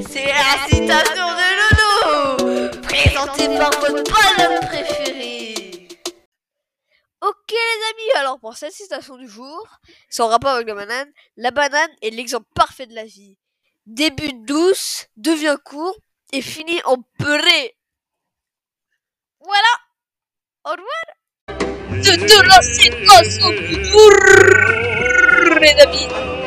C'est la citation de Loulou Présentée par votre banane préférée Ok les amis, alors pour cette citation du jour, sans rapport avec la banane, la banane est l'exemple parfait de la vie. Début douce, devient court et finit en purée. Voilà. Au revoir. De, de la citation du jour, les amis.